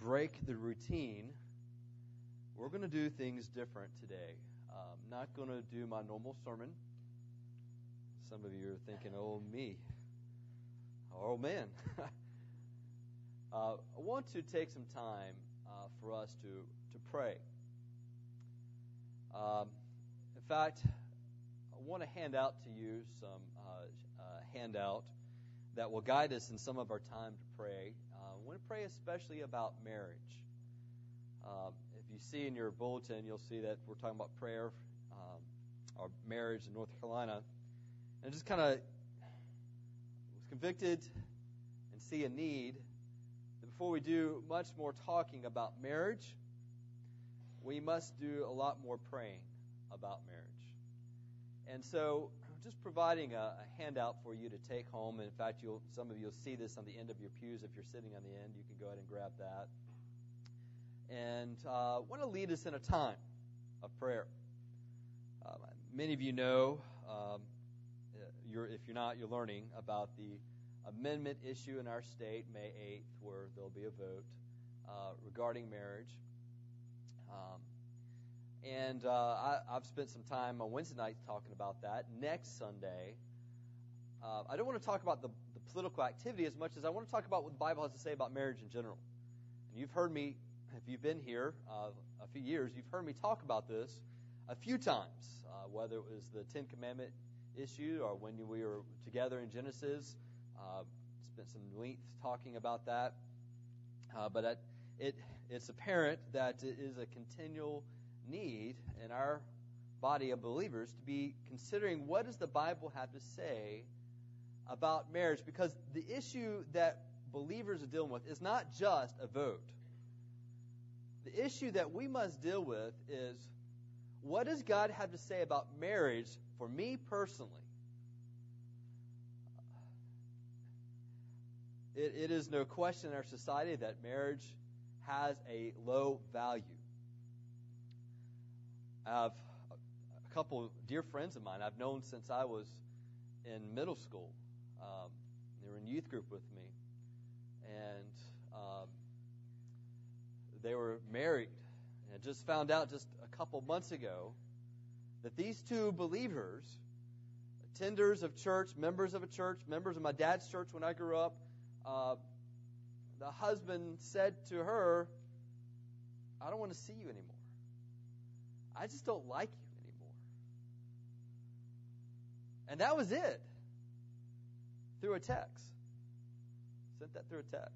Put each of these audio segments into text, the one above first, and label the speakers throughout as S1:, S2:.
S1: break the routine, we're going to do things different today. I'm not going to do my normal sermon. Some of you are thinking, oh, me. Oh, man. uh, I want to take some time uh, for us to, to pray. Um, in fact, I want to hand out to you some uh, uh, handout that will guide us in some of our time to pray. I want to pray especially about marriage. Um, if you see in your bulletin, you'll see that we're talking about prayer um, or marriage in North Carolina. And just kind of was convicted and see a need that before we do much more talking about marriage, we must do a lot more praying about marriage. And so, just providing a, a, handout for you to take home. In fact, some of you will see this on the end of your pews. If you're sitting on the end, you can go ahead and grab that. And uh, I want to lead us in a time of prayer. Uh, many of you know, um, you're, if you're not, you're learning about the amendment issue in our state, May 8th, where there'll be a vote uh, regarding marriage. Um, and uh, I, have spent some time on Wednesday night talking about that. Next Sunday, uh, I don't want to talk about the, the, political activity as much as I want to talk about what the Bible has to say about marriage in general. And you've heard me, if you've been here uh, a few years, you've heard me talk about this a few times, uh, whether it was the Ten Commandment issue or when we were together in Genesis. Uh, spent some length talking about that. Uh, but it, it's apparent that it is a continual need in our body of believers to be considering what does the Bible have to say about marriage because the issue that believers are dealing with is not just a vote. The issue that we must deal with is what does God have to say about marriage for me personally? It, it is no question in our society that marriage has a low value. I have a couple dear friends of mine I've known since I was in middle school. Um, they were in youth group with me, and um, they were married. And I just found out just a couple months ago that these two believers, attenders of church, members of a church, members of my dad's church when I grew up, uh, the husband said to her, I don't want to see you anymore. I just don't like you anymore. And that was it. Through a text. Sent that through a text.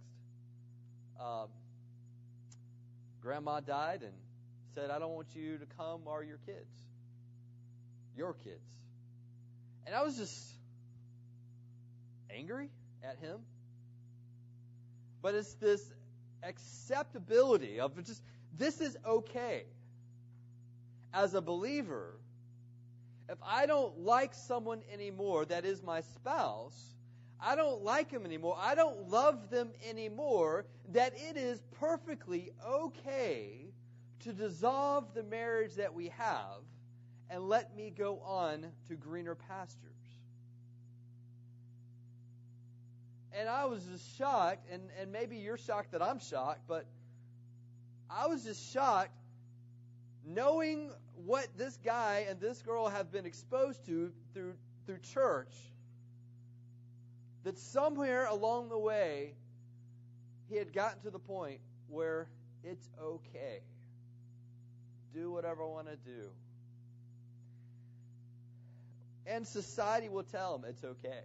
S1: Um, grandma died and said, I don't want you to come or your kids. Your kids. And I was just angry at him. But it's this acceptability of just, this is okay as a believer, if I don't like someone anymore that is my spouse, I don't like them anymore, I don't love them anymore, that it is perfectly okay to dissolve the marriage that we have and let me go on to greener pastures. And I was just shocked, and, and maybe you're shocked that I'm shocked, but I was just shocked knowing what this guy and this girl have been exposed to through, through church, that somewhere along the way, he had gotten to the point where it's okay. Do whatever I want to do. And society will tell him it's okay.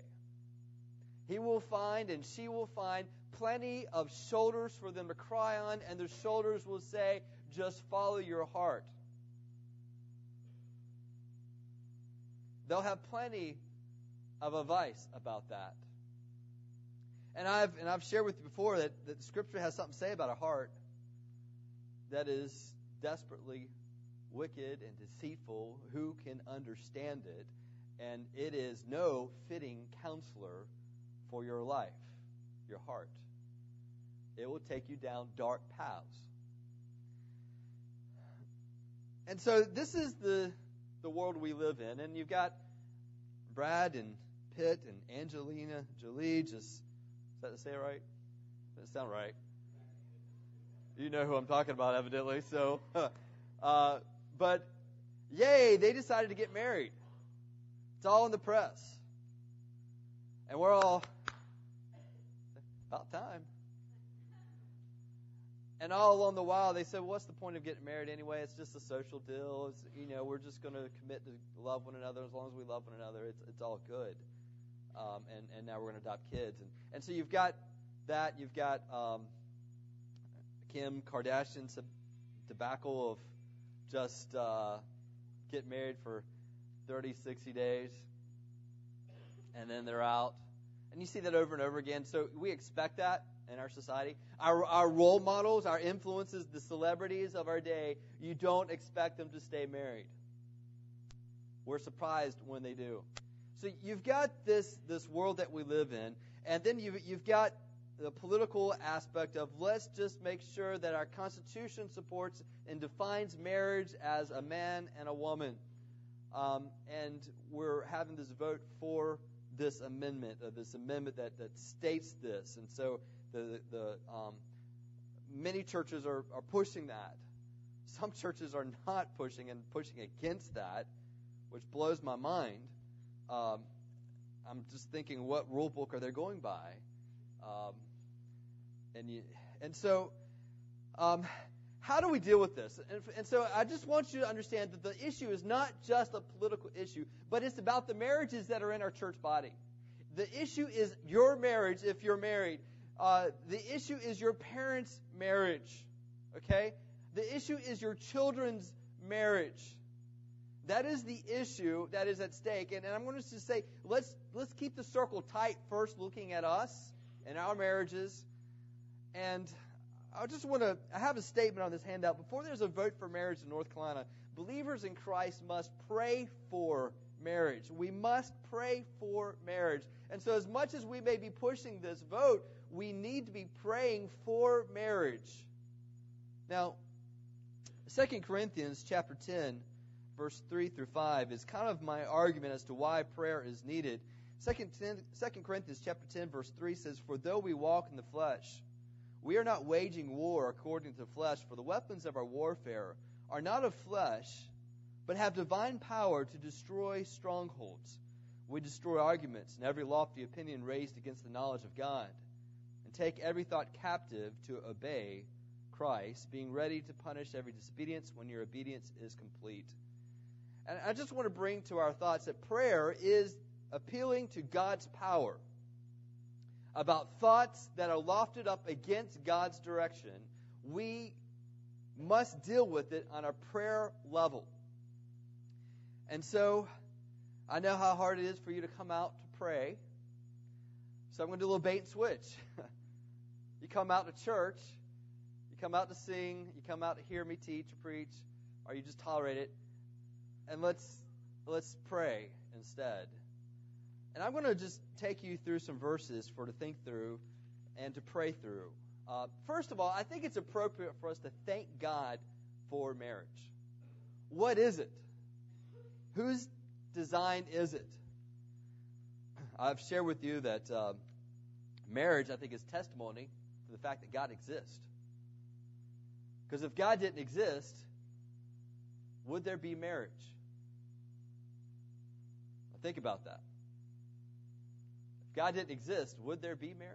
S1: He will find and she will find plenty of shoulders for them to cry on, and their shoulders will say, just follow your heart. They'll have plenty of advice about that. And I've and I've shared with you before that, that Scripture has something to say about a heart that is desperately wicked and deceitful. Who can understand it? And it is no fitting counselor for your life, your heart. It will take you down dark paths. And so this is the the world we live in. And you've got Brad and Pitt and Angelina Jolie. Just is that to say it right? Does that sound right? you know who I'm talking about, evidently. So, uh, but yay, they decided to get married. It's all in the press. And we're all, about time. And all along the while, they said, "What's the point of getting married anyway? It's just a social deal. It's you know, we're just going to commit to love one another. As long as we love one another, it's it's all good." Um, and and now we're going to adopt kids, and and so you've got that. You've got um, Kim Kardashian's debacle of just uh, get married for 30, 60 days, and then they're out. And you see that over and over again. So we expect that in our society. Our, our role models, our influences, the celebrities of our day, you don't expect them to stay married. We're surprised when they do. So you've got this, this world that we live in, and then you've, you've got the political aspect of let's just make sure that our Constitution supports and defines marriage as a man and a woman. Um, and we're having this vote for this amendment, uh, this amendment that, that states this. And so the, the um, many churches are, are pushing that. Some churches are not pushing and pushing against that, which blows my mind. Um, I'm just thinking, what rule book are they going by? Um, and you, and so, um, how do we deal with this? And, and, so I just want you to understand that the issue is not just a political issue, but it's about the marriages that are in our church body. The issue is your marriage if you're married. Uh, the issue is your parents' marriage. Okay? The issue is your children's marriage. That is the issue that is at stake. And, and I'm going to just say, let's let's keep the circle tight first, looking at us and our marriages. And I just want to I have a statement on this handout. Before there's a vote for marriage in North Carolina, believers in Christ must pray for marriage. We must pray for marriage. And so, as much as we may be pushing this vote, we need to be praying for marriage. Now, 2 Corinthians chapter 10, verse 3 through 5 is kind of my argument as to why prayer is needed. 2 Corinthians chapter 10, verse 3 says, For though we walk in the flesh, we are not waging war according to the flesh, for the weapons of our warfare are not of flesh, but have divine power to destroy strongholds. We destroy arguments and every lofty opinion raised against the knowledge of God, and take every thought captive to obey Christ, being ready to punish every disobedience when your obedience is complete. And I just want to bring to our thoughts that prayer is appealing to God's power about thoughts that are lofted up against God's direction, we must deal with it on a prayer level. And so, I know how hard it is for you to come out to pray. So I'm going to do a little bait and switch. you come out to church, you come out to sing, you come out to hear me teach or preach, or you just tolerate it. And let's let's pray instead. And I'm going to just take you through some verses for to think through and to pray through. Uh, first of all, I think it's appropriate for us to thank God for marriage. What is it? Whose design is it? I've shared with you that uh, marriage, I think, is testimony the fact that God exists. Because if God didn't exist, would there be marriage? think about that. If God didn't exist, would there be marriage?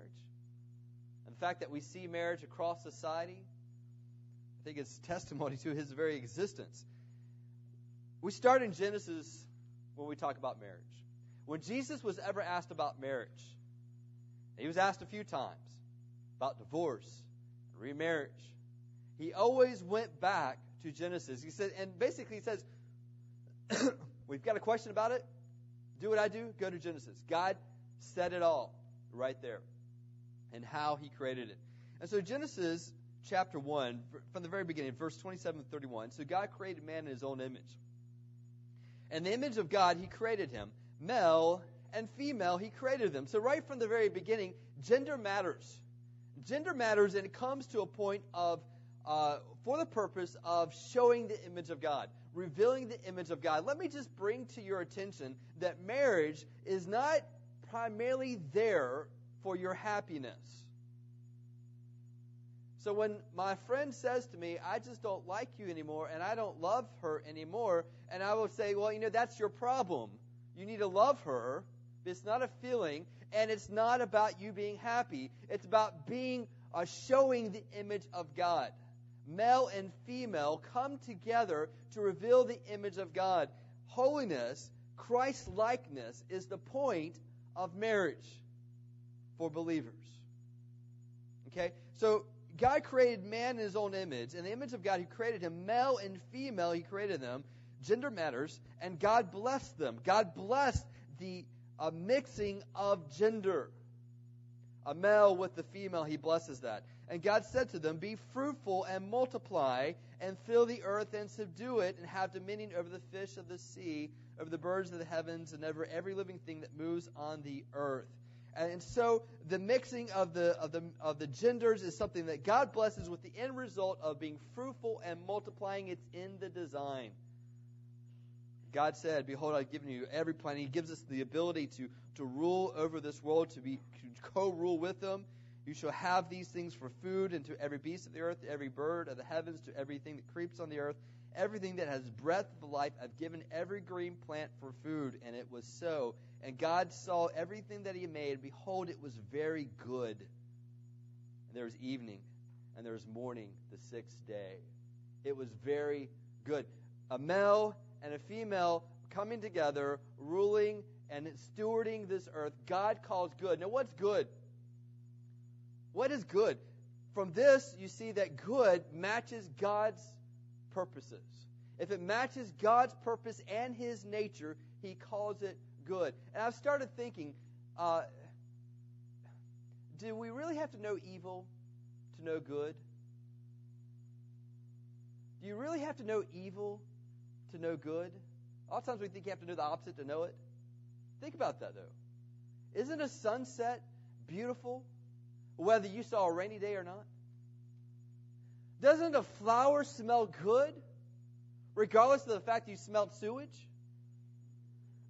S1: And the fact that we see marriage across society, I think it's testimony to his very existence. We start in Genesis when we talk about marriage. When Jesus was ever asked about marriage, he was asked a few times about divorce, remarriage. He always went back to Genesis. He said, and basically he says, We've got a question about it. Do what I do, go to Genesis. God said it all right there and how he created it. And so Genesis chapter 1, from the very beginning, verse 27 and 31. So God created man in his own image. And the image of God, he created him. Male and female, he created them. So right from the very beginning, gender matters. Gender matters, and it comes to a point of, uh, for the purpose of showing the image of God, revealing the image of God. Let me just bring to your attention that marriage is not primarily there for your happiness. So when my friend says to me, I just don't like you anymore and I don't love her anymore, and I will say, well, you know, that's your problem. You need to love her. It's not a feeling, and it's not about you being happy. It's about being, uh, showing the image of God. Male and female come together to reveal the image of God. Holiness, Christ likeness, is the point of marriage for believers. Okay? So God created man in his own image. In the image of God, he created him. Male and female, he created them. Gender matters. And God blessed them. God blessed the uh, mixing of gender. A male with the female, he blesses that. And God said to them, Be fruitful and multiply, and fill the earth and subdue it, and have dominion over the fish of the sea, over the birds of the heavens, and over every living thing that moves on the earth. And so the mixing of the, of the, of the genders is something that God blesses with the end result of being fruitful and multiplying. It's in the design. God said, Behold, I've given you every planet. He gives us the ability to, to rule over this world, to be co rule with them. You shall have these things for food, and to every beast of the earth, every bird of the heavens, to everything that creeps on the earth, everything that has breath of life. I've given every green plant for food. And it was so. And God saw everything that He made. Behold, it was very good. And there was evening, and there was morning the sixth day. It was very good. A male and a female coming together, ruling and stewarding this earth. God calls good. Now, what's good? What is good? From this, you see that good matches God's purposes. If it matches God's purpose and His nature, He calls it good. And I've started thinking, uh, do we really have to know evil to know good? Do you really have to know evil to know good? A lot of times we think you have to know the opposite to know it. Think about that, though. Isn't a sunset beautiful, whether you saw a rainy day or not? Doesn't a flower smell good, regardless of the fact you smelled sewage?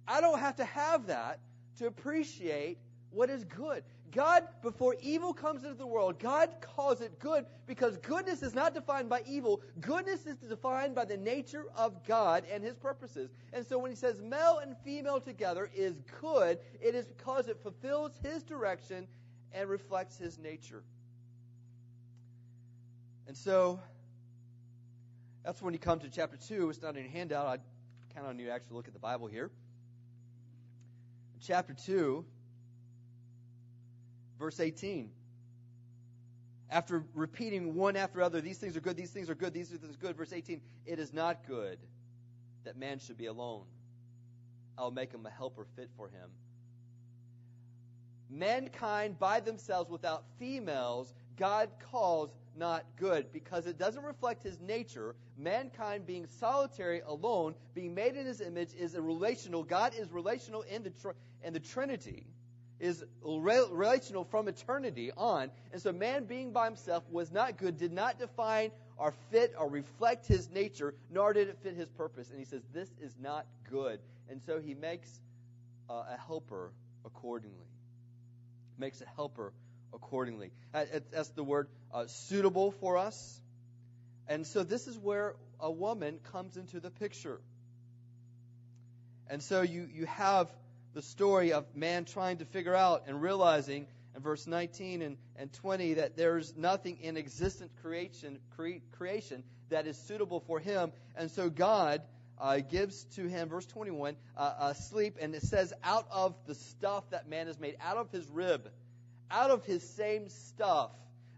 S1: I don't have to have that to appreciate what is good. God, before evil comes into the world, God calls it good because goodness is not defined by evil. Goodness is defined by the nature of God and His purposes. And so when He says male and female together is good, it is because it fulfills His direction and reflects His nature. And so that's when you come to chapter 2. It's not in your handout. I count on you to actually look at the Bible here. Chapter 2 Verse 18. After repeating one after other, these things are good, these things are good, these things are good. Verse 18. It is not good that man should be alone. I'll make him a helper fit for him. Mankind by themselves without females, God calls not good because it doesn't reflect his nature. Mankind being solitary, alone, being made in his image is a relational. God is relational in the, in the Trinity is relational from eternity on. And so man being by himself was not good, did not define or fit or reflect his nature, nor did it fit his purpose. And he says, This is not good. And so he makes uh, a helper accordingly. Makes a helper accordingly. That's the word uh, suitable for us. And so this is where a woman comes into the picture. And so you, you have the story of man trying to figure out and realizing in verse 19 and, and 20 that there's nothing in existent creation, cre- creation that is suitable for him. And so God uh, gives to him, verse 21, uh, a sleep, and it says, out of the stuff that man has made, out of his rib, out of his same stuff,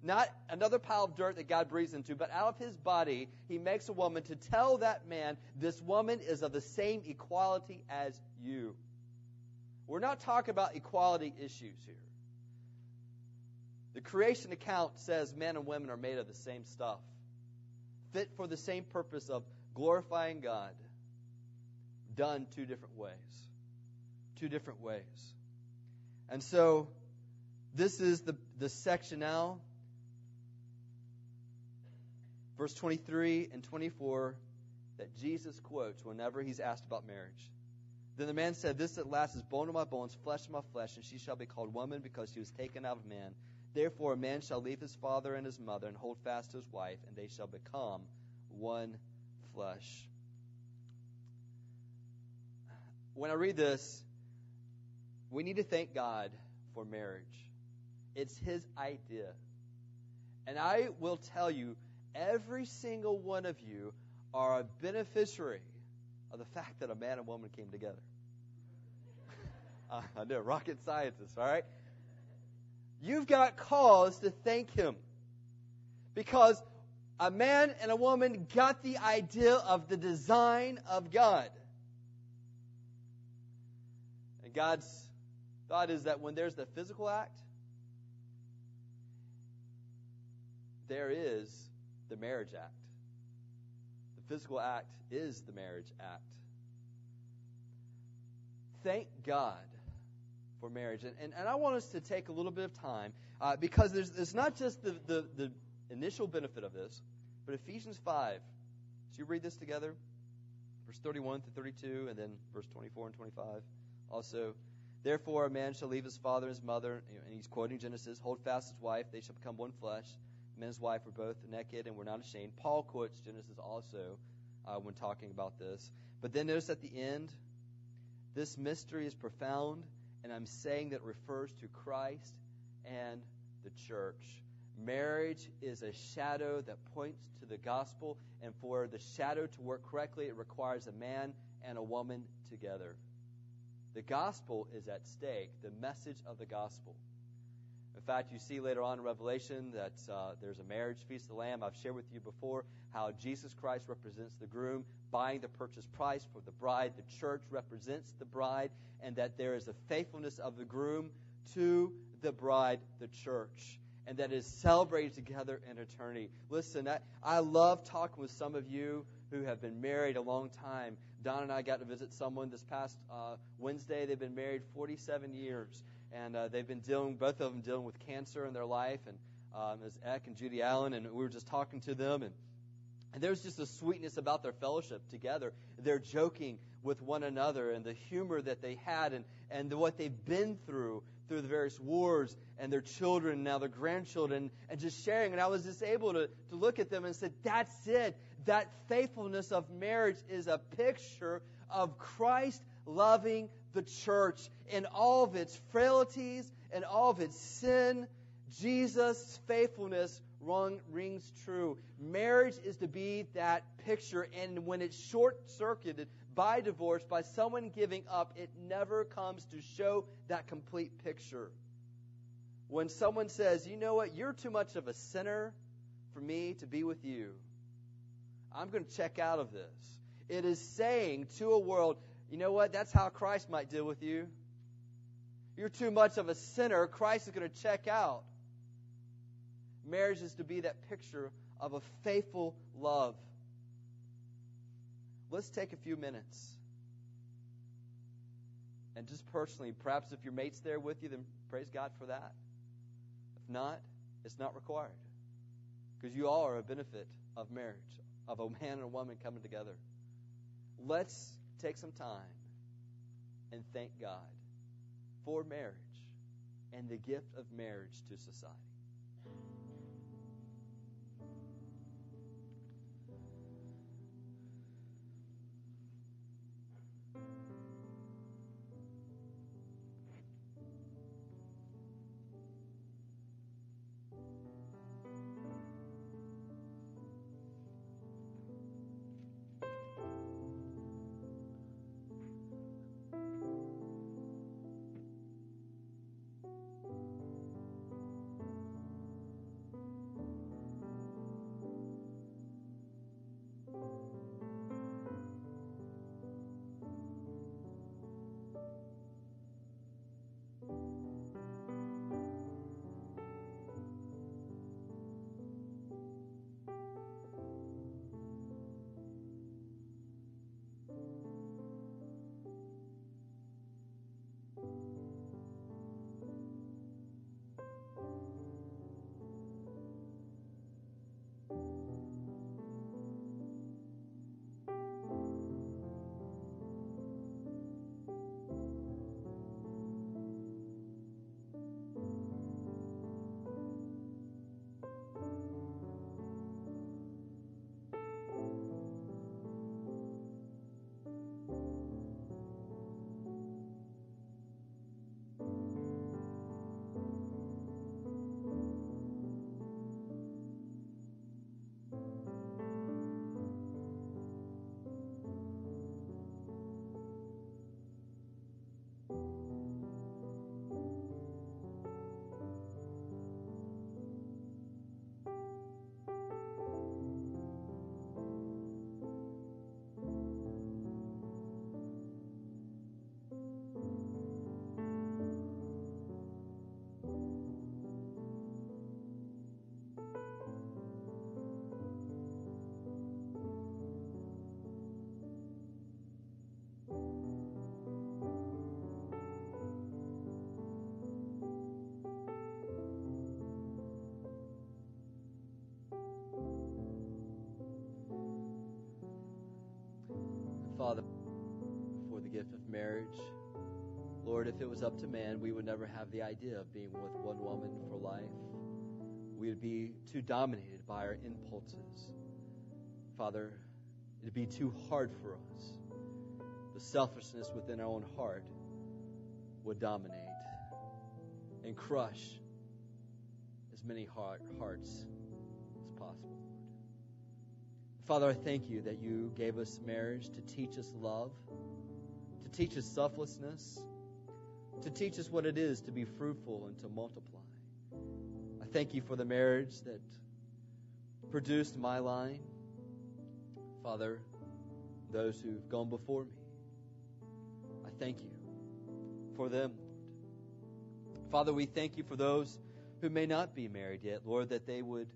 S1: not another pile of dirt that God breathes into, but out of his body, he makes a woman to tell that man, this woman is of the same equality as you. We're not talking about equality issues here. The creation account says men and women are made of the same stuff, fit for the same purpose of glorifying God, done two different ways. Two different ways. And so, this is the, the section now, verse 23 and 24, that Jesus quotes whenever he's asked about marriage. Then the man said, This at last is bone of my bones, flesh of my flesh, and she shall be called woman because she was taken out of man. Therefore, a man shall leave his father and his mother and hold fast to his wife, and they shall become one flesh. When I read this, we need to thank God for marriage. It's His idea. And I will tell you, every single one of you are a beneficiary of the fact that a man and woman came together. I know, rocket scientists, all right? You've got cause to thank him because a man and a woman got the idea of the design of God. And God's thought is that when there's the physical act, there is the marriage act. Physical act is the marriage act. Thank God for marriage. And, and, and I want us to take a little bit of time uh, because there's, there's not just the, the, the initial benefit of this, but Ephesians 5. So you read this together, verse 31 to 32, and then verse 24 and 25. Also, therefore a man shall leave his father and his mother, and he's quoting Genesis, hold fast his wife, they shall become one flesh. His wife were both naked and were not ashamed. Paul quotes Genesis also uh, when talking about this. But then notice at the end, this mystery is profound and I'm saying that refers to Christ and the church. Marriage is a shadow that points to the gospel, and for the shadow to work correctly, it requires a man and a woman together. The gospel is at stake, the message of the gospel. In fact, you see later on in Revelation that uh, there's a marriage feast of the Lamb. I've shared with you before how Jesus Christ represents the groom, buying the purchase price for the bride. The church represents the bride, and that there is a faithfulness of the groom to the bride, the church, and that is celebrated together in eternity. Listen, I, I love talking with some of you who have been married a long time. Don and I got to visit someone this past uh, Wednesday. They've been married 47 years and uh, they've been dealing, both of them dealing with cancer in their life, and um, as Eck and Judy Allen, and we were just talking to them, and, and there's just a sweetness about their fellowship together. They're joking with one another, and the humor that they had, and and what they've been through through the various wars, and their children, now their grandchildren, and just sharing. And I was just able to to look at them and said, "That's it. That faithfulness of marriage is a picture of Christ loving the church in all of its frailties and all of its sin. Jesus' faithfulness rung, rings true. Marriage is to be that picture, and when it's short circuited by divorce, by someone giving up, it never comes to show that complete picture. When someone says, you know what, you're too much of a sinner for me to be with you, I'm going to check out of this. It is saying to a world, you know what? That's how Christ might deal with you. You're too much of a sinner. Christ is going to check out. Marriage is to be that picture of a faithful love. Let's take a few minutes. And just personally, perhaps if your mate's there with you, then praise God for that. If not, it's not required. Because you all are a benefit of marriage, of a man and a woman coming together. Let's take some time and thank God for marriage and the gift of marriage to society. Lord, if it was up to man, we would never have the idea of being with one woman for life. We would be too dominated by our impulses. Father, it'd be too hard for us. The selfishness within our own heart would dominate and crush as many heart, hearts as possible. Father, I thank you that you gave us marriage to teach us love, to teach us selflessness, to teach us what it is to be fruitful and to multiply. I thank you for the marriage that produced my line. Father, those who've gone before me. I thank you for them. Father, we thank you for those who may not be married yet, Lord, that they would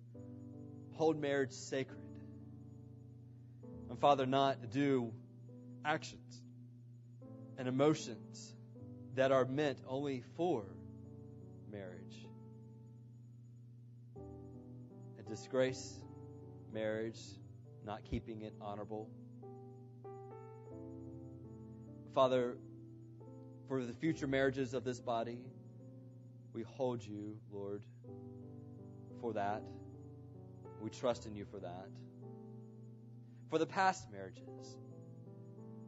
S1: hold marriage sacred. And Father, not do actions and emotions that are meant only for marriage. And disgrace marriage, not keeping it honorable. Father, for the future marriages of this body, we hold you, Lord, for that. We trust in you for that. For the past marriages,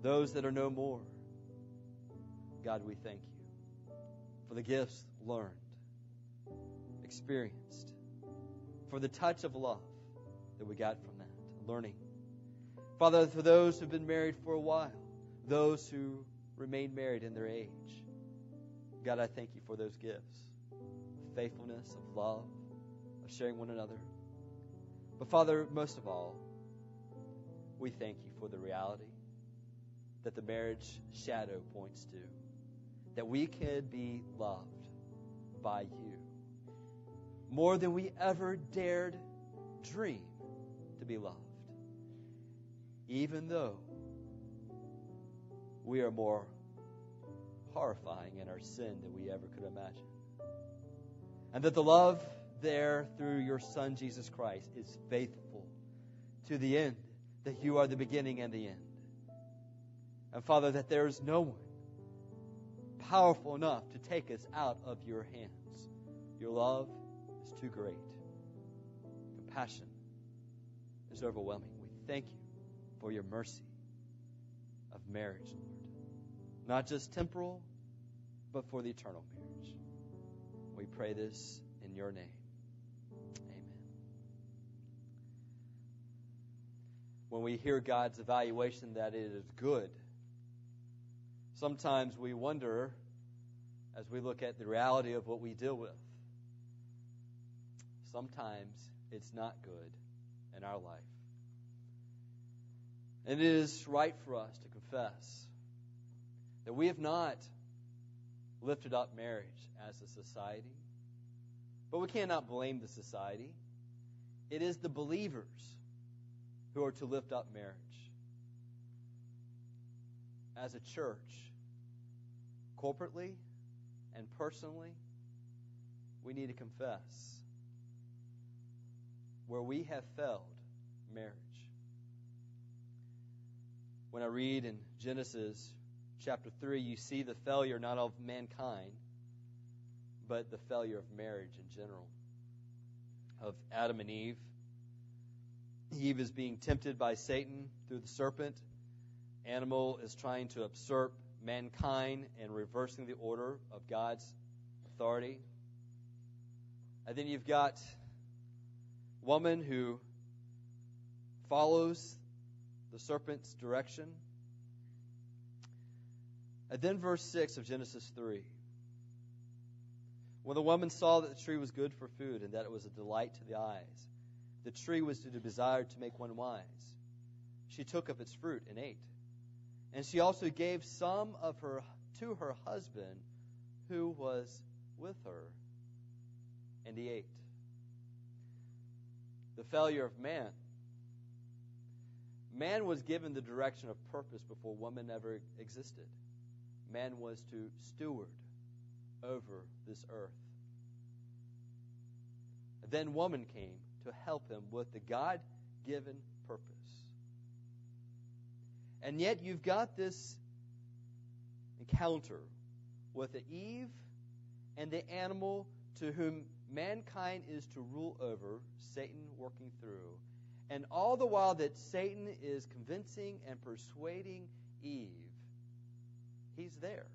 S1: those that are no more, God, we thank you. For the gifts learned, experienced, for the touch of love that we got from that, learning. Father, for those who've been married for a while, those who remain married in their age, God, I thank you for those gifts of faithfulness, of love, of sharing one another. But Father, most of all, we thank you for the reality that the marriage shadow points to that we can be loved by you more than we ever dared dream to be loved, even though we are more horrifying in our sin than we ever could imagine. And that the love there through your Son, Jesus Christ, is faithful to the end, that you are the beginning and the end. And Father, that there is no one powerful enough to take us out of your hands. Your love is too great. Compassion is overwhelming. We thank you for your mercy of marriage, Lord. Not just temporal, but for the eternal marriage. We pray this in your name. Amen. When we hear God's evaluation that it is good, sometimes we wonder as we look at the reality of what we deal with. Sometimes it's not good in our life. And it is right for us to confess that we have not lifted up marriage as a society. But we cannot blame the society. It is the believers who are to lift up marriage. As a church, corporately and personally, we need to confess where we have failed marriage. When I read in Genesis chapter 3, you see the failure not of mankind, but the failure of marriage in general, of Adam and Eve. Eve is being tempted by Satan through the serpent. Animal is trying to usurp mankind and reversing the order of God's authority. And then you've got woman who follows the serpent's direction. And then verse 6 of Genesis 3. When the woman saw that the tree was good for food and that it was a delight to the eyes, the tree was to be desired to make one wise. She took of its fruit and ate. And she also gave some of her to her husband who was with her, and he ate. The failure of man. Man was given the direction of purpose before woman ever existed. Man was to steward over this earth. Then woman came to help him with the God given purpose. And yet you've got this encounter with the Eve and the animal to whom mankind is to rule over, Satan working through. And all the while that Satan is convincing and persuading Eve, he's there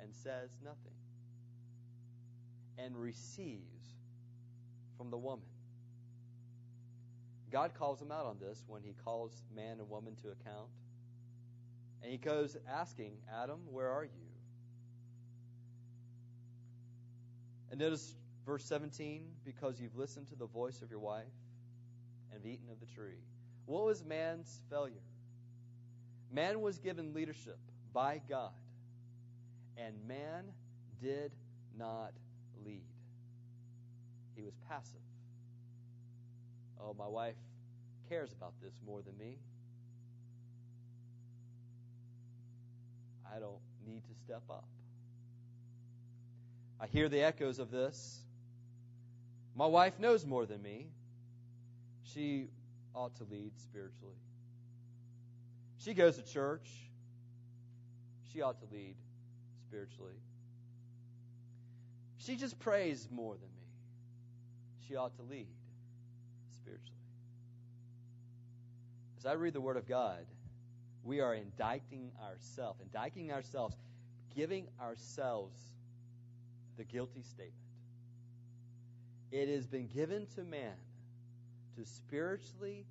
S1: and says nothing and receives from the woman. God calls him out on this when he calls man and woman to account. And he goes asking, Adam, where are you? And notice verse 17 because you've listened to the voice of your wife and have eaten of the tree. What was man's failure? Man was given leadership by God, and man did not lead. He was passive. Oh, my wife cares about this more than me. I don't need to step up. I hear the echoes of this. My wife knows more than me. She ought to lead spiritually. She goes to church. She ought to lead spiritually. She just prays more than me. She ought to lead spiritually. As I read the Word of God, we are indicting ourselves, indicting ourselves, giving ourselves the guilty statement. It has been given to man to spiritually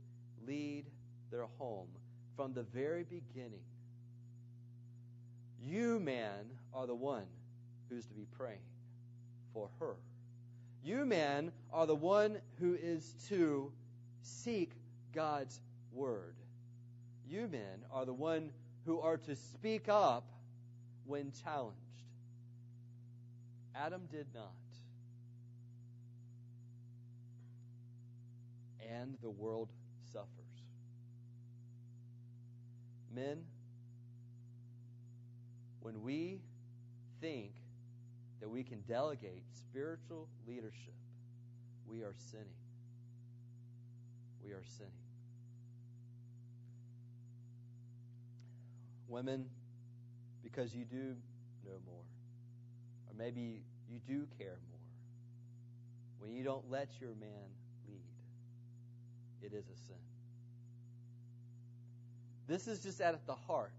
S1: lead their home from the very beginning. You, man, are the one who's to be praying for her. You, men are the one who is to seek God's word. You, men, are the one who are to speak up when challenged. Adam did not. And the world suffers. Men, when we think that we can delegate spiritual leadership, we are sinning. We are sinning. Women, because you do know more, or maybe you do care more, when you don't let your man lead, it is a sin. This is just at the heart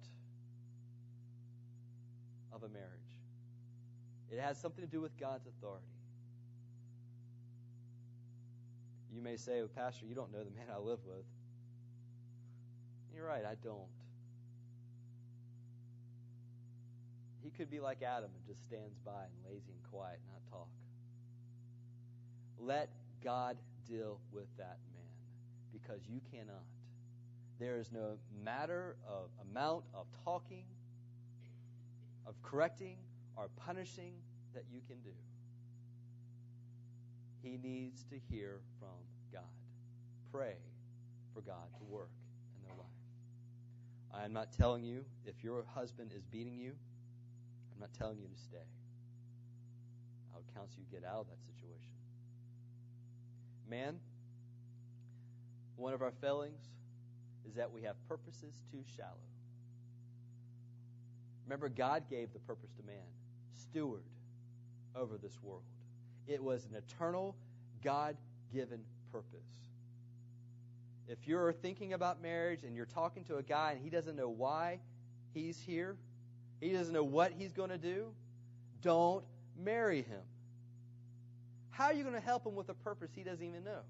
S1: of a marriage. It has something to do with God's authority. You may say, well, Pastor, you don't know the man I live with. You're right, I don't. He could be like Adam and just stands by and lazy and quiet, not talk. Let God deal with that man because you cannot. There is no matter of amount of talking, of correcting, or punishing that you can do. He needs to hear from God. Pray for God to work in their life. I am not telling you if your husband is beating you, I'm not telling you to stay. I would counsel you get out of that situation. Man, one of our failings is that we have purposes too shallow. Remember, God gave the purpose to man steward over this world. It was an eternal, God given purpose. If you're thinking about marriage and you're talking to a guy and he doesn't know why he's here, he doesn't know what he's going to do, don't marry him. How are you going to help him with a purpose he doesn't even know?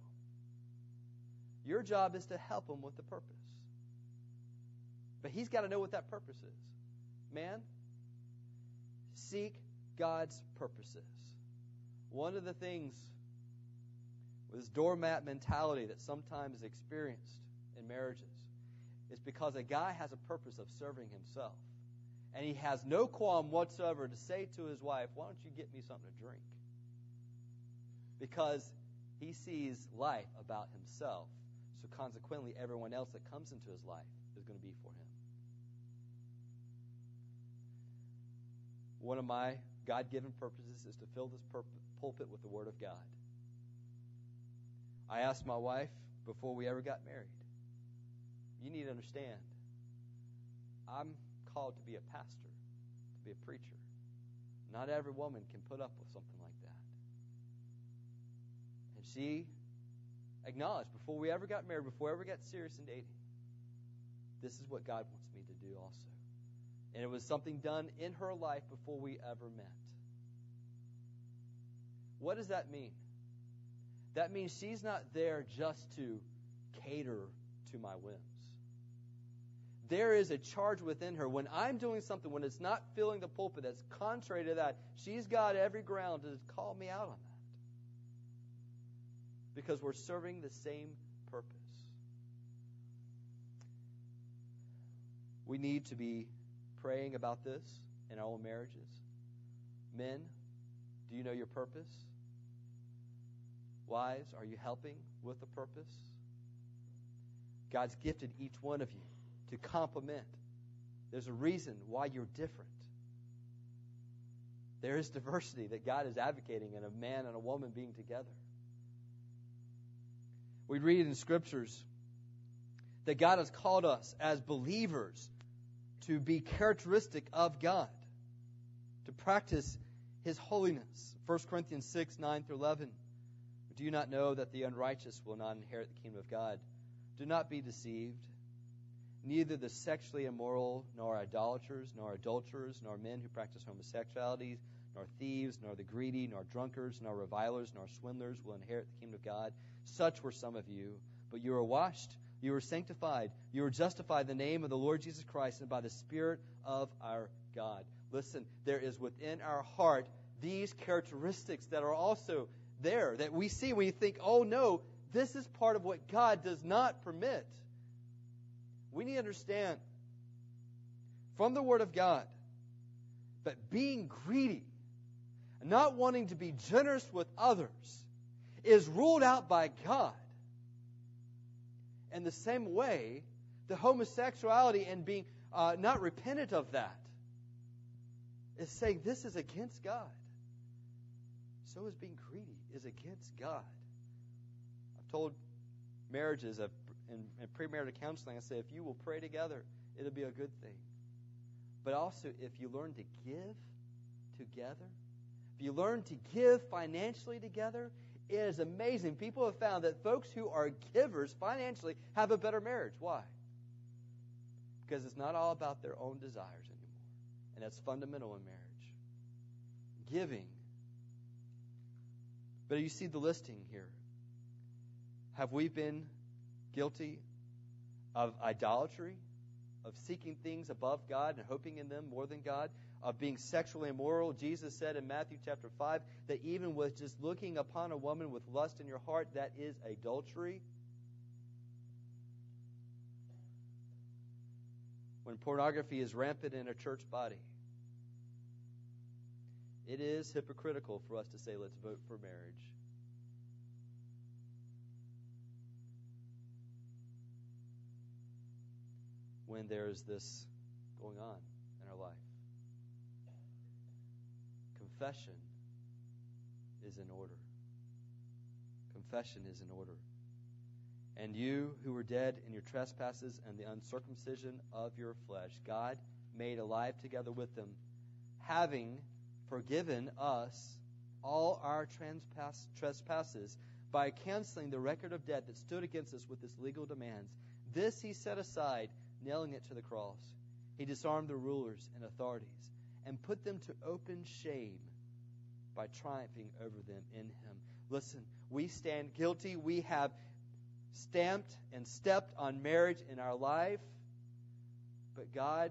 S1: Your job is to help him with the purpose. But he's got to know what that purpose is. Man, seek God's purposes. One of the things with this doormat mentality that sometimes is experienced in marriages is because a guy has a purpose of serving himself. And he has no qualm whatsoever to say to his wife, Why don't you get me something to drink? Because he sees life about himself. So consequently, everyone else that comes into his life is going to be for him. One of my God given purposes is to fill this pulpit with the Word of God. I asked my wife before we ever got married, you need to understand I'm called to be a pastor, to be a preacher. Not every woman can put up with something like that. And she acknowledged before we ever got married, before we ever got serious in dating, this is what God wants me to do also. And it was something done in her life before we ever met. What does that mean? That means she's not there just to cater to my whims. There is a charge within her. When I'm doing something, when it's not filling the pulpit that's contrary to that, she's got every ground to call me out on that. Because we're serving the same purpose. We need to be praying about this in our own marriages. Men, do you know your purpose? Wives, are you helping with the purpose? God's gifted each one of you to complement. There's a reason why you're different. There is diversity that God is advocating in a man and a woman being together. We read in scriptures that God has called us as believers to be characteristic of God, to practice His holiness. 1 Corinthians 6 9 through 11. Do you not know that the unrighteous will not inherit the kingdom of God? Do not be deceived. Neither the sexually immoral, nor idolaters, nor adulterers, nor men who practice homosexuality, nor thieves, nor the greedy, nor drunkards, nor revilers, nor swindlers will inherit the kingdom of God. Such were some of you. But you are washed, you are sanctified, you are justified in the name of the Lord Jesus Christ and by the Spirit of our God. Listen, there is within our heart these characteristics that are also there that we see when you think, oh no, this is part of what God does not permit. We need to understand from the Word of God that being greedy not wanting to be generous with others is ruled out by God. In the same way, the homosexuality and being uh, not repentant of that is saying this is against God. So is being greedy is against God. I've told marriages of, in premarital counseling, I say, if you will pray together, it'll be a good thing. But also, if you learn to give together, if you learn to give financially together, it is amazing. People have found that folks who are givers financially have a better marriage. Why? Because it's not all about their own desires anymore. And that's fundamental in marriage. Giving but you see the listing here. Have we been guilty of idolatry, of seeking things above God and hoping in them more than God, of being sexually immoral? Jesus said in Matthew chapter 5 that even with just looking upon a woman with lust in your heart, that is adultery. When pornography is rampant in a church body, it is hypocritical for us to say, let's vote for marriage. When there's this going on in our life. Confession is in order. Confession is in order. And you who were dead in your trespasses and the uncircumcision of your flesh, God made alive together with them, having forgiven us all our trespasses by canceling the record of debt that stood against us with its legal demands. This he set aside, nailing it to the cross. He disarmed the rulers and authorities and put them to open shame by triumphing over them in him. Listen, we stand guilty. We have stamped and stepped on marriage in our life, but God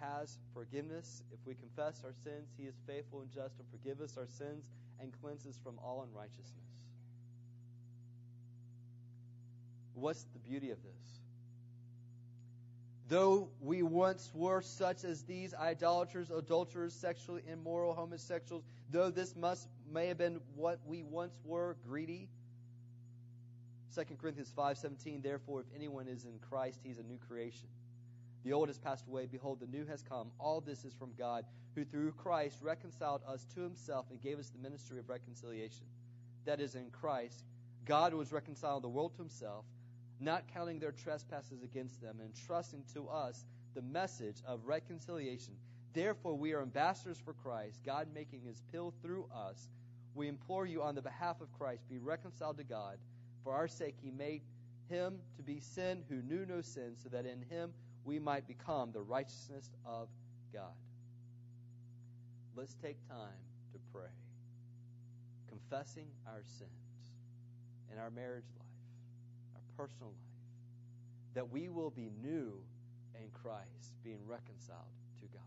S1: has forgiveness. If we confess our sins, He is faithful and just to forgive us our sins and cleanse us from all unrighteousness. What's the beauty of this? Though we once were such as these idolaters, adulterers, sexually immoral, homosexuals, though this must may have been what we once were, greedy. 2 Corinthians 5:17 Therefore if anyone is in Christ he's a new creation. The old has passed away. Behold, the new has come. All this is from God, who through Christ reconciled us to himself and gave us the ministry of reconciliation. That is, in Christ, God was reconciling the world to himself, not counting their trespasses against them, and trusting to us the message of reconciliation. Therefore, we are ambassadors for Christ, God making his appeal through us. We implore you on the behalf of Christ, be reconciled to God. For our sake, he made him to be sin who knew no sin, so that in him we might become the righteousness of God. Let's take time to pray, confessing our sins in our marriage life, personal life, that we will be new in Christ, being reconciled to God.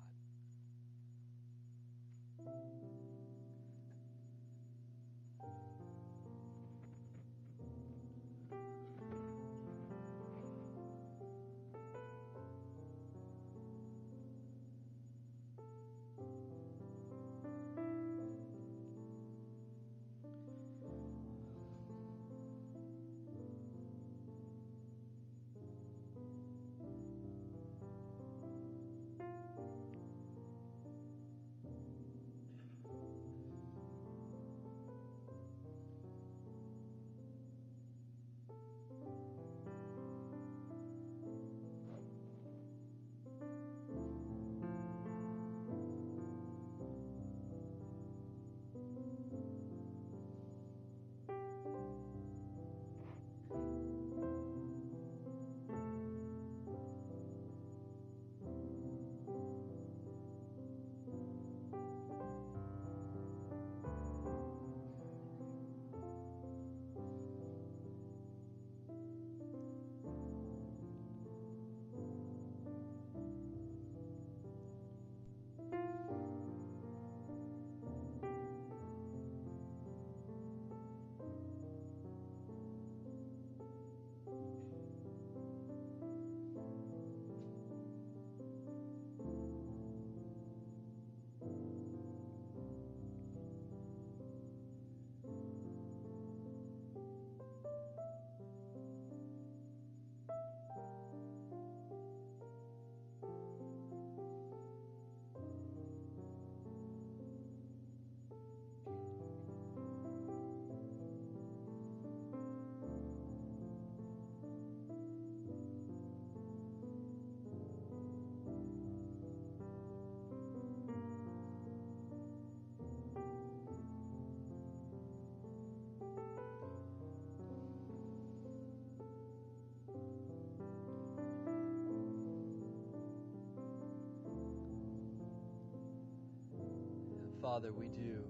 S1: Father, we do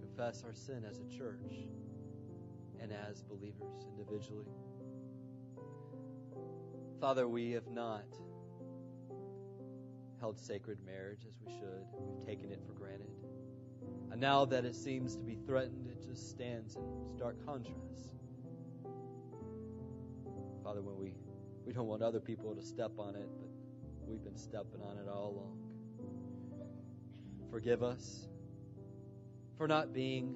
S1: confess our sin as a church and as believers individually. Father, we have not held sacred marriage as we should. We've taken it for granted. And now that it seems to be threatened, it just stands in stark contrast. Father, when we, we don't want other people to step on it, but we've been stepping on it all along. Forgive us for not being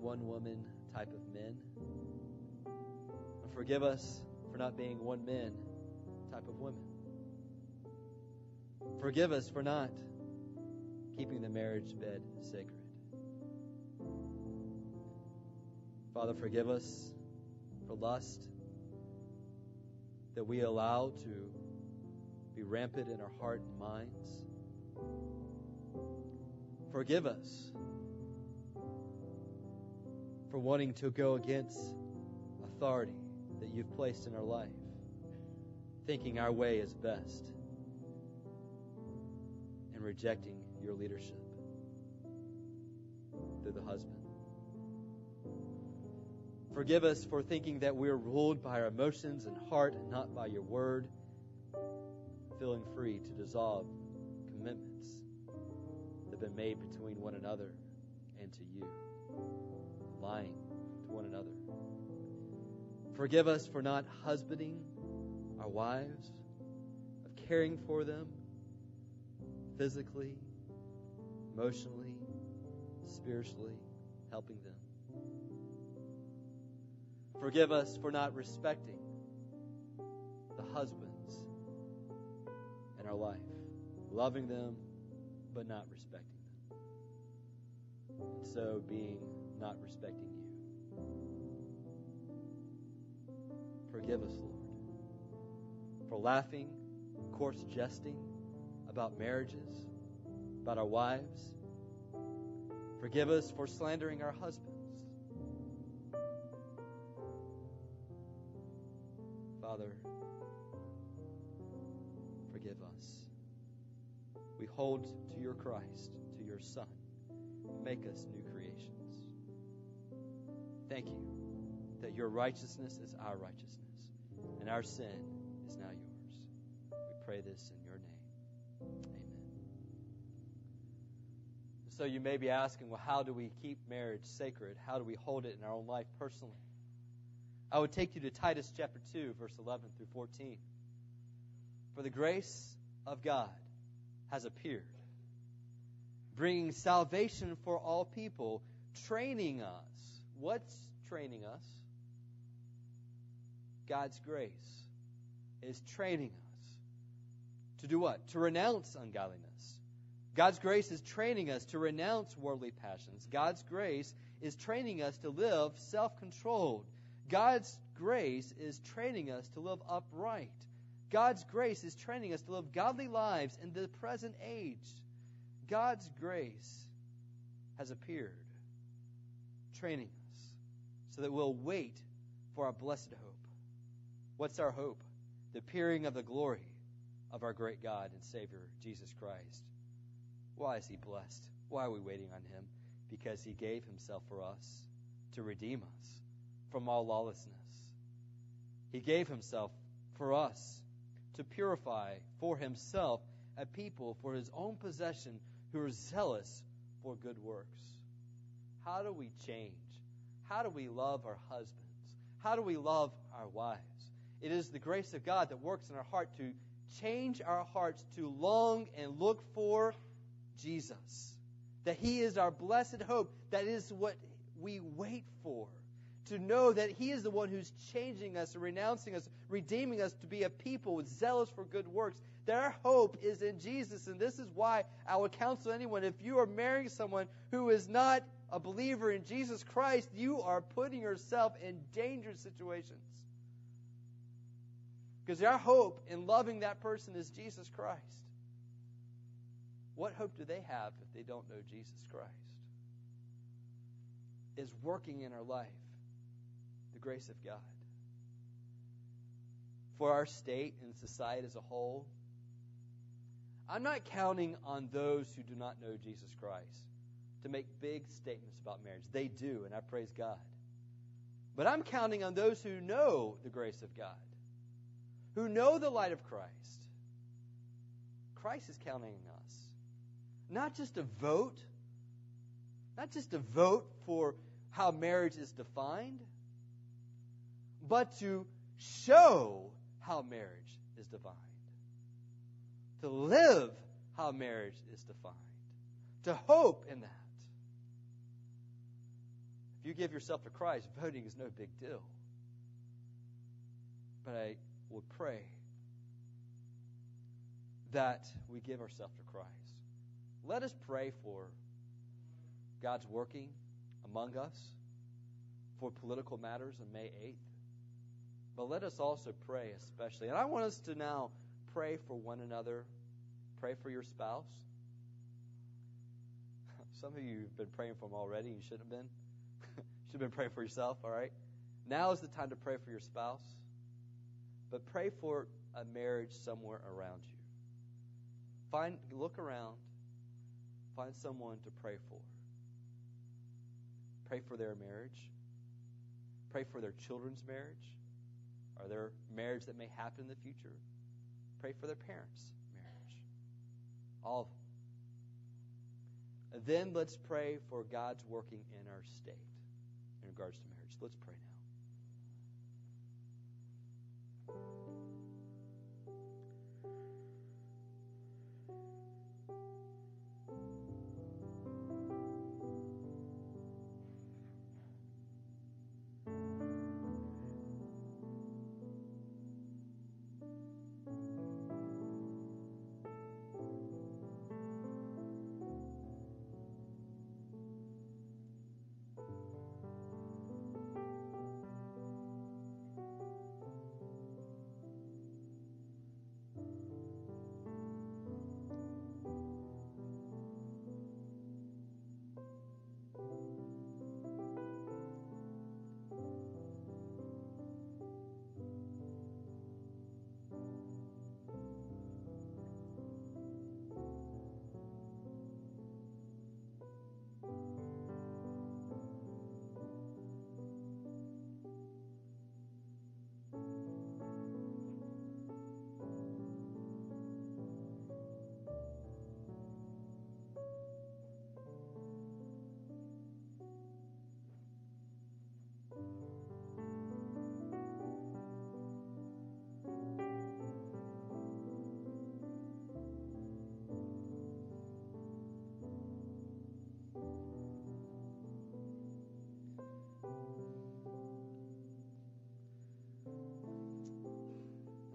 S1: one woman type of men. And forgive us for not being one man type of women. Forgive us for not keeping the marriage bed sacred. Father, forgive us for lust that we allow to be rampant in our heart and minds. Forgive us for wanting to go against authority that you've placed in our life, thinking our way is best, and rejecting your leadership through the husband. Forgive us for thinking that we're ruled by our emotions and heart and not by your word, feeling free to dissolve have been made between one another and to you, lying to one another. Forgive us for not husbanding our wives, of caring for them physically, emotionally, spiritually, helping them. Forgive us for not respecting the husbands in our life, loving them but not respecting. And so being not respecting you. Forgive us, Lord, for laughing coarse jesting about marriages, about our wives. Forgive us for slandering our husbands. Father, forgive us. We hold to your Christ, to your Son. Make us new creations. Thank you that your righteousness is our righteousness and our sin is now yours. We pray this in your name. Amen. So you may be asking, well, how do we keep marriage sacred? How do we hold it in our own life personally? I would take you to Titus chapter 2, verse 11 through 14. For the grace of God has appeared, bringing salvation for all people, training us. What's training us? God's grace is training us to do what? To renounce ungodliness. God's grace is training us to renounce worldly passions. God's grace is training us to live self controlled. God's grace is training us to live upright. God's grace is training us to live godly lives in the present age. God's grace has appeared, training us so that we'll wait for our blessed hope. What's our hope? The appearing of the glory of our great God and Savior, Jesus Christ. Why is He blessed? Why are we waiting on Him? Because He gave Himself for us to redeem us from all lawlessness. He gave Himself for us to purify for Himself a people for His own possession who are zealous for good works. How do we change? How do we love our husbands? How do we love our wives? It is the grace of God that works in our heart to change our hearts to long and look for Jesus. That He is our blessed hope. That is what we wait for. To know that He is the one who's changing us, renouncing us, redeeming us to be a people zealous for good works. Our hope is in Jesus. And this is why I would counsel anyone if you are marrying someone who is not a believer in Jesus Christ, you are putting yourself in dangerous situations. Because our hope in loving that person is Jesus Christ. What hope do they have if they don't know Jesus Christ? Is working in our life the grace of God. For our state and society as a whole, I'm not counting on those who do not know Jesus Christ to make big statements about marriage. They do, and I praise God. But I'm counting on those who know the grace of God who know the light of Christ. Christ is counting on us. Not just to vote, not just to vote for how marriage is defined, but to show how marriage is defined. To live how marriage is defined. To hope in that. If you give yourself to Christ, voting is no big deal. But I would pray that we give ourselves to Christ. Let us pray for God's working among us for political matters on May 8th. But let us also pray especially. And I want us to now pray for one another. Pray for your spouse. Some of you have been praying for them already. You shouldn't have been. should have been praying for yourself, all right? Now is the time to pray for your spouse. But pray for a marriage somewhere around you. Find look around. Find someone to pray for. Pray for their marriage. Pray for their children's marriage or their marriage that may happen in the future. Pray for their parents'. All. Then let's pray for God's working in our state in regards to marriage. Let's pray now.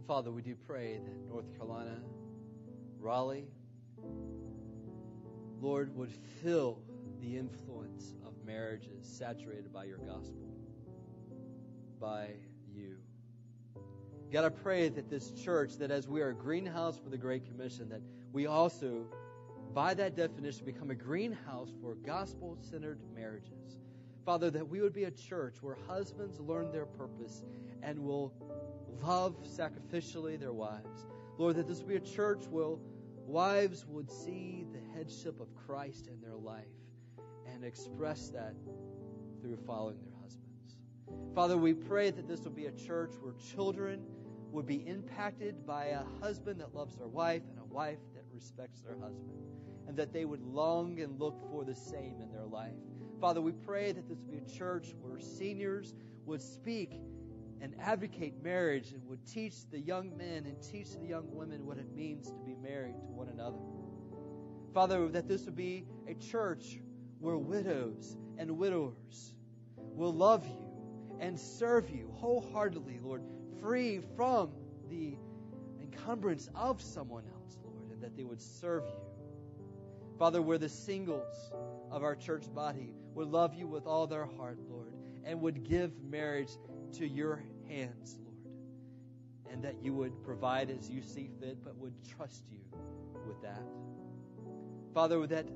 S1: Father, we do pray that North Carolina, Raleigh, Lord, would fill the influence of marriages saturated by your gospel, by you. God, I pray that this church, that as we are a greenhouse for the Great Commission, that we also, by that definition, become a greenhouse for gospel centered marriages. Father, that we would be a church where husbands learn their purpose and will love sacrificially their wives. Lord, that this would be a church where wives would see the headship of Christ in their life and express that through following their husbands. Father, we pray that this will be a church where children would be impacted by a husband that loves their wife and a wife that respects their husband, and that they would long and look for the same in their life. Father, we pray that this would be a church where seniors would speak and advocate marriage and would teach the young men and teach the young women what it means to be married to one another. Father, that this would be a church where widows and widowers will love you and serve you wholeheartedly, Lord, free from the encumbrance of someone else, Lord, and that they would serve you. Father, where the singles of our church body would love you with all their heart, Lord, and would give marriage to your hands, Lord, and that you would provide as you see fit, but would trust you with that. Father, that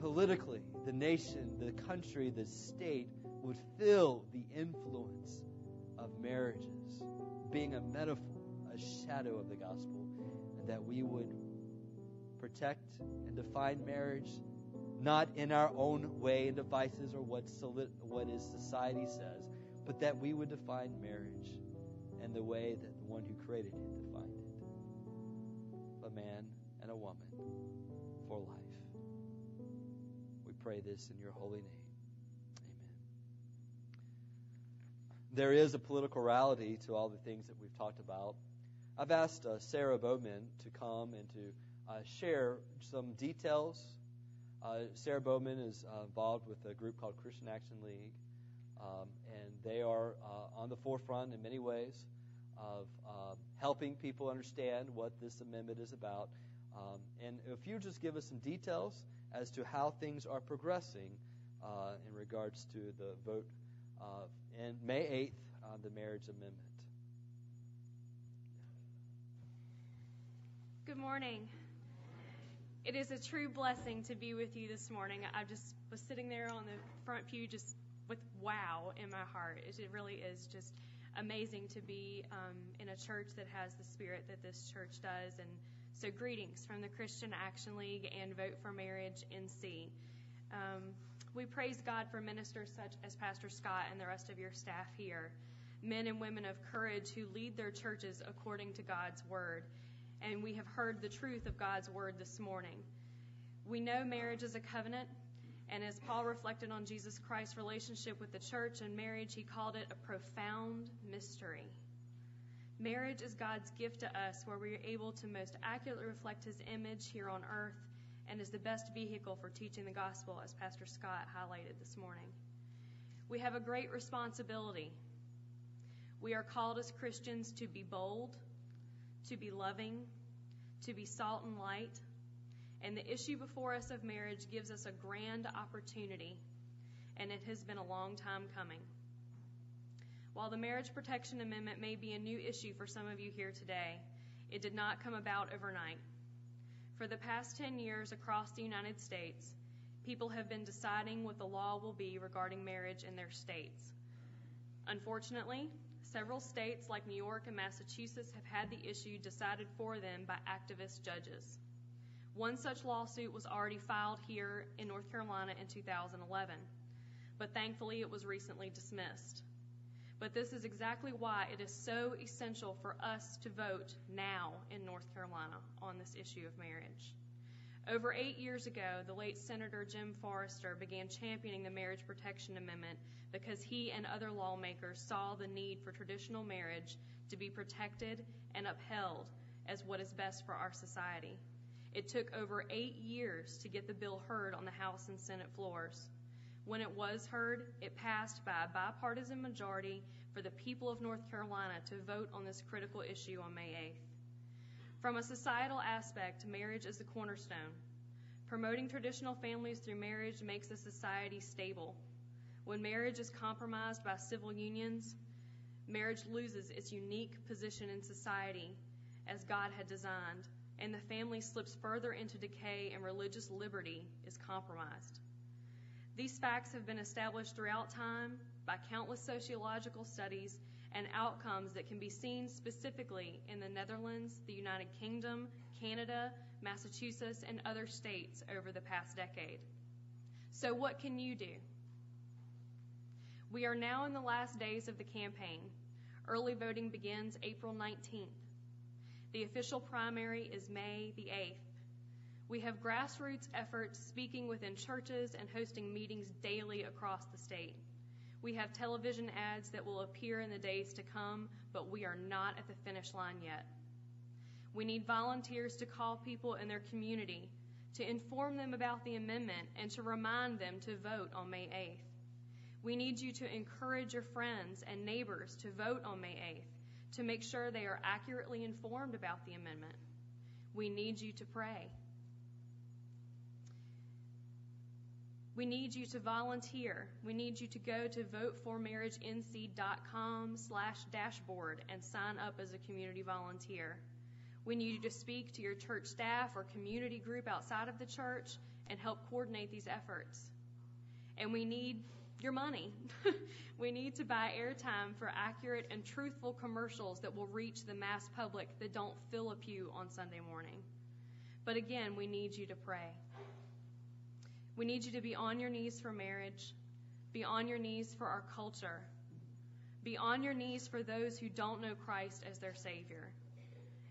S1: politically, the nation, the country, the state would feel the influence of marriages being a metaphor, a shadow of the gospel, and that we would protect and define marriage not in our own way and devices or what, what is society says, but that we would define marriage in the way that the one who created it defined it a man and a woman for life. We pray this in your holy name. Amen. There is a political reality to all the things that we've talked about. I've asked uh, Sarah Bowman to come and to uh, share some details. Uh, Sarah Bowman is uh, involved with a group called Christian Action League. Um, and they are uh, on the forefront in many ways of uh, helping people understand what this amendment is about. Um, and if you just give us some details as to how things are progressing uh, in regards to the vote uh, in May 8th on the marriage amendment.
S2: Good morning. It is a true blessing to be with you this morning. I just was sitting there on the front pew, just with wow in my heart. It really is just amazing to be um, in a church that has the spirit that this church does. And so, greetings from the Christian Action League and Vote for Marriage NC. Um, we praise God for ministers such as Pastor Scott and the rest of your staff here, men and women of courage who lead their churches according to God's word. And we have heard the truth of God's word this morning. We know marriage is a covenant, and as Paul reflected on Jesus Christ's relationship with the church and marriage, he called it a profound mystery. Marriage is God's gift to us where we are able to most accurately reflect his image here on earth and is the best vehicle for teaching the gospel, as Pastor Scott highlighted this morning. We have a great responsibility. We are called as Christians to be bold, to be loving, to be salt and light, and the issue before us of marriage gives us a grand opportunity, and it has been a long time coming. While the Marriage Protection Amendment may be a new issue for some of you here today, it did not come about overnight. For the past 10 years across the United States, people have been deciding what the law will be regarding marriage in their states. Unfortunately, several states like New York and Massachusetts have had the issue decided for them by activist judges. One such lawsuit was already filed here in North Carolina in 2011, but thankfully it was recently dismissed. But this is exactly why it is so essential for us to vote now in North Carolina on this issue of marriage. Over eight years ago, the late Senator Jim Forrester began championing the Marriage Protection Amendment because he and other lawmakers saw the need for traditional marriage to be protected and upheld as what is best for our society. It took over eight years to get the bill heard on the House and Senate floors. When it was heard, it passed by a bipartisan majority for the people of North Carolina to vote on this critical issue on May 8th. From a societal aspect, marriage is the cornerstone. Promoting traditional families through marriage makes a society stable. When marriage is compromised by civil unions, marriage loses its unique position in society as God had designed, and the family slips further into decay and religious liberty is compromised. These facts have been established throughout time by countless sociological studies and outcomes that can be seen specifically in the Netherlands, the United Kingdom, Canada, Massachusetts, and other states over the past decade. So, what can you do? We are now in the last days of the campaign. Early voting begins April 19th. The official primary is May the 8th. We have grassroots efforts speaking within churches and hosting meetings daily across the state. We have television ads that will appear in the days to come, but we are not at the finish line yet. We need volunteers to call people in their community, to inform them about the amendment, and to remind them to vote on May 8th. We need you to encourage your friends and neighbors to vote on May 8th to make sure they are accurately informed about the amendment. We need you to pray. We need you to volunteer. We need you to go to voteformarriagenc.com slash dashboard and sign up as a community volunteer. We need you to speak to your church staff or community group outside of the church and help coordinate these efforts. And we need your money. we need to buy airtime for accurate and truthful commercials that will reach the mass public that don't fill a pew on Sunday morning. But again, we need you to pray. We need you to be on your knees for marriage, be on your knees for our culture, be on your knees for those who don't know Christ as their Savior,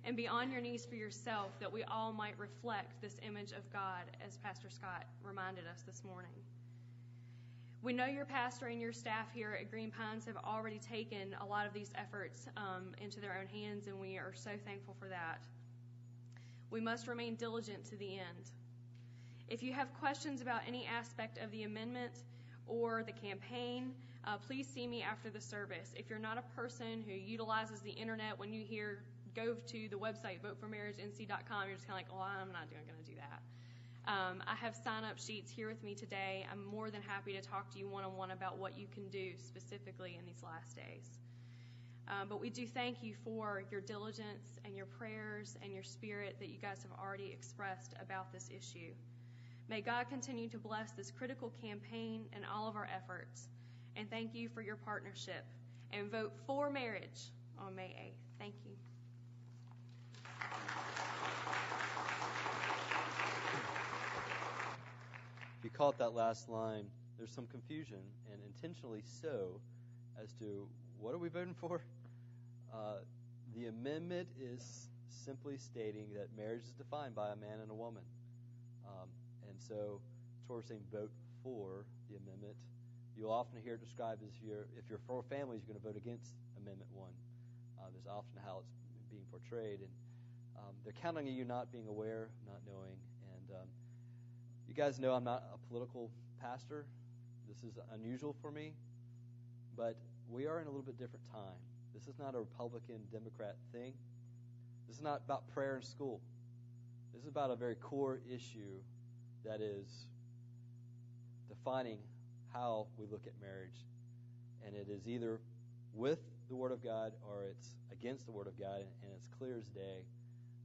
S2: and be on your knees for yourself that we all might reflect this image of God, as Pastor Scott reminded us this morning. We know your pastor and your staff here at Green Pines have already taken a lot of these efforts um, into their own hands, and we are so thankful for that. We must remain diligent to the end. If you have questions about any aspect of the amendment or the campaign, uh, please see me after the service. If you're not a person who utilizes the internet when you hear go to the website voteformarriagenc.com, you're just kind of like, well, I'm not going to do that. Um, I have sign up sheets here with me today. I'm more than happy to talk to you one on one about what you can do specifically in these last days. Um, but we do thank you for your diligence and your prayers and your spirit that you guys have already expressed about this issue. May God continue to bless this critical campaign and all of our efforts. And thank you for your partnership. And vote for marriage on May 8th. Thank you.
S1: If you caught that last line, there's some confusion, and intentionally so, as to what are we voting for? Uh, the amendment is simply stating that marriage is defined by a man and a woman. Um, and so, Torah saying vote for the amendment. You'll often hear it described as if you're, if you're for families, you're going to vote against Amendment 1. Uh, there's often how it's being portrayed. And um, they're counting on you not being aware, not knowing. And um, you guys know I'm not a political pastor. This is unusual for me. But we are in a little bit different time. This is not a Republican Democrat thing. This is not about prayer in school. This is about a very core issue that is defining how we look at marriage. And it is either with the Word of God or it's against the Word of God, and it's clear as day.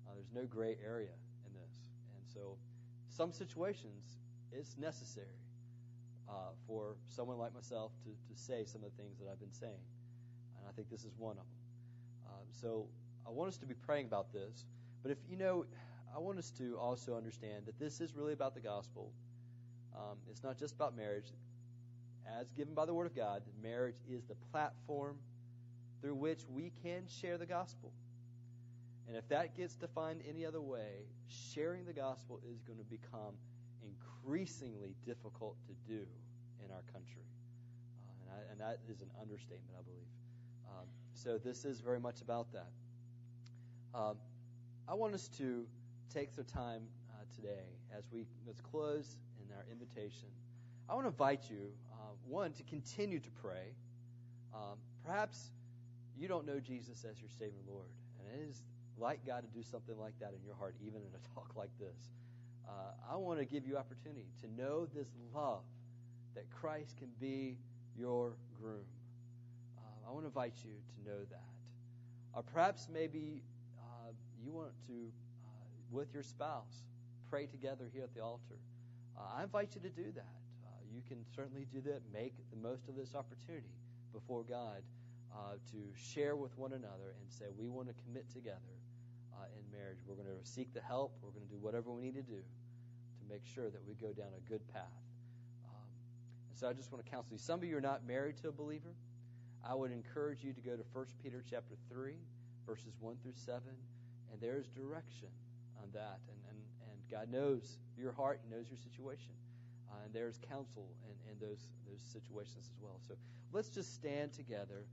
S1: Uh, there's no gray area in this. And so, some situations, it's necessary uh, for someone like myself to, to say some of the things that I've been saying. And I think this is one of them. Um, so, I want us to be praying about this. But if you know, I want us to also understand that this is really about the gospel. Um, it's not just about marriage. As given by the Word of God, marriage is the platform through which we can share the gospel. And if that gets defined any other way, sharing the gospel is going to become increasingly difficult to do in our country. Uh, and, I, and, that is an understatement, I believe. Um, so this is very much about that. Um, I want us to take the time uh, today as we let's close in our invitation. I want to invite you, uh, one, to continue to pray. Um, perhaps you don't know Jesus as your Savior Lord, and it is like God to do something like that in your heart, even in a talk like this. Uh, I want to give you opportunity to know this love that Christ can be your groom. Uh, I want to invite you to know that. Or perhaps maybe uh, you want to, uh, with your spouse, pray together here at the altar. Uh, I invite you to do that. Uh, you can certainly do that. Make the most of this opportunity before God uh, to share with one another and say, we want to commit together uh, in marriage. We're going to seek the help. We're going to do whatever we need to do to make sure that we go down a good path. Um, and so I just want to counsel you. Some of you are not married to a believer. I would encourage you to go to 1 Peter chapter 3, verses 1 through 7, and there's direction on that. And, and, and God knows your heart, He knows your situation. Uh, and there's counsel in, in those, those situations as well. So let's just stand together.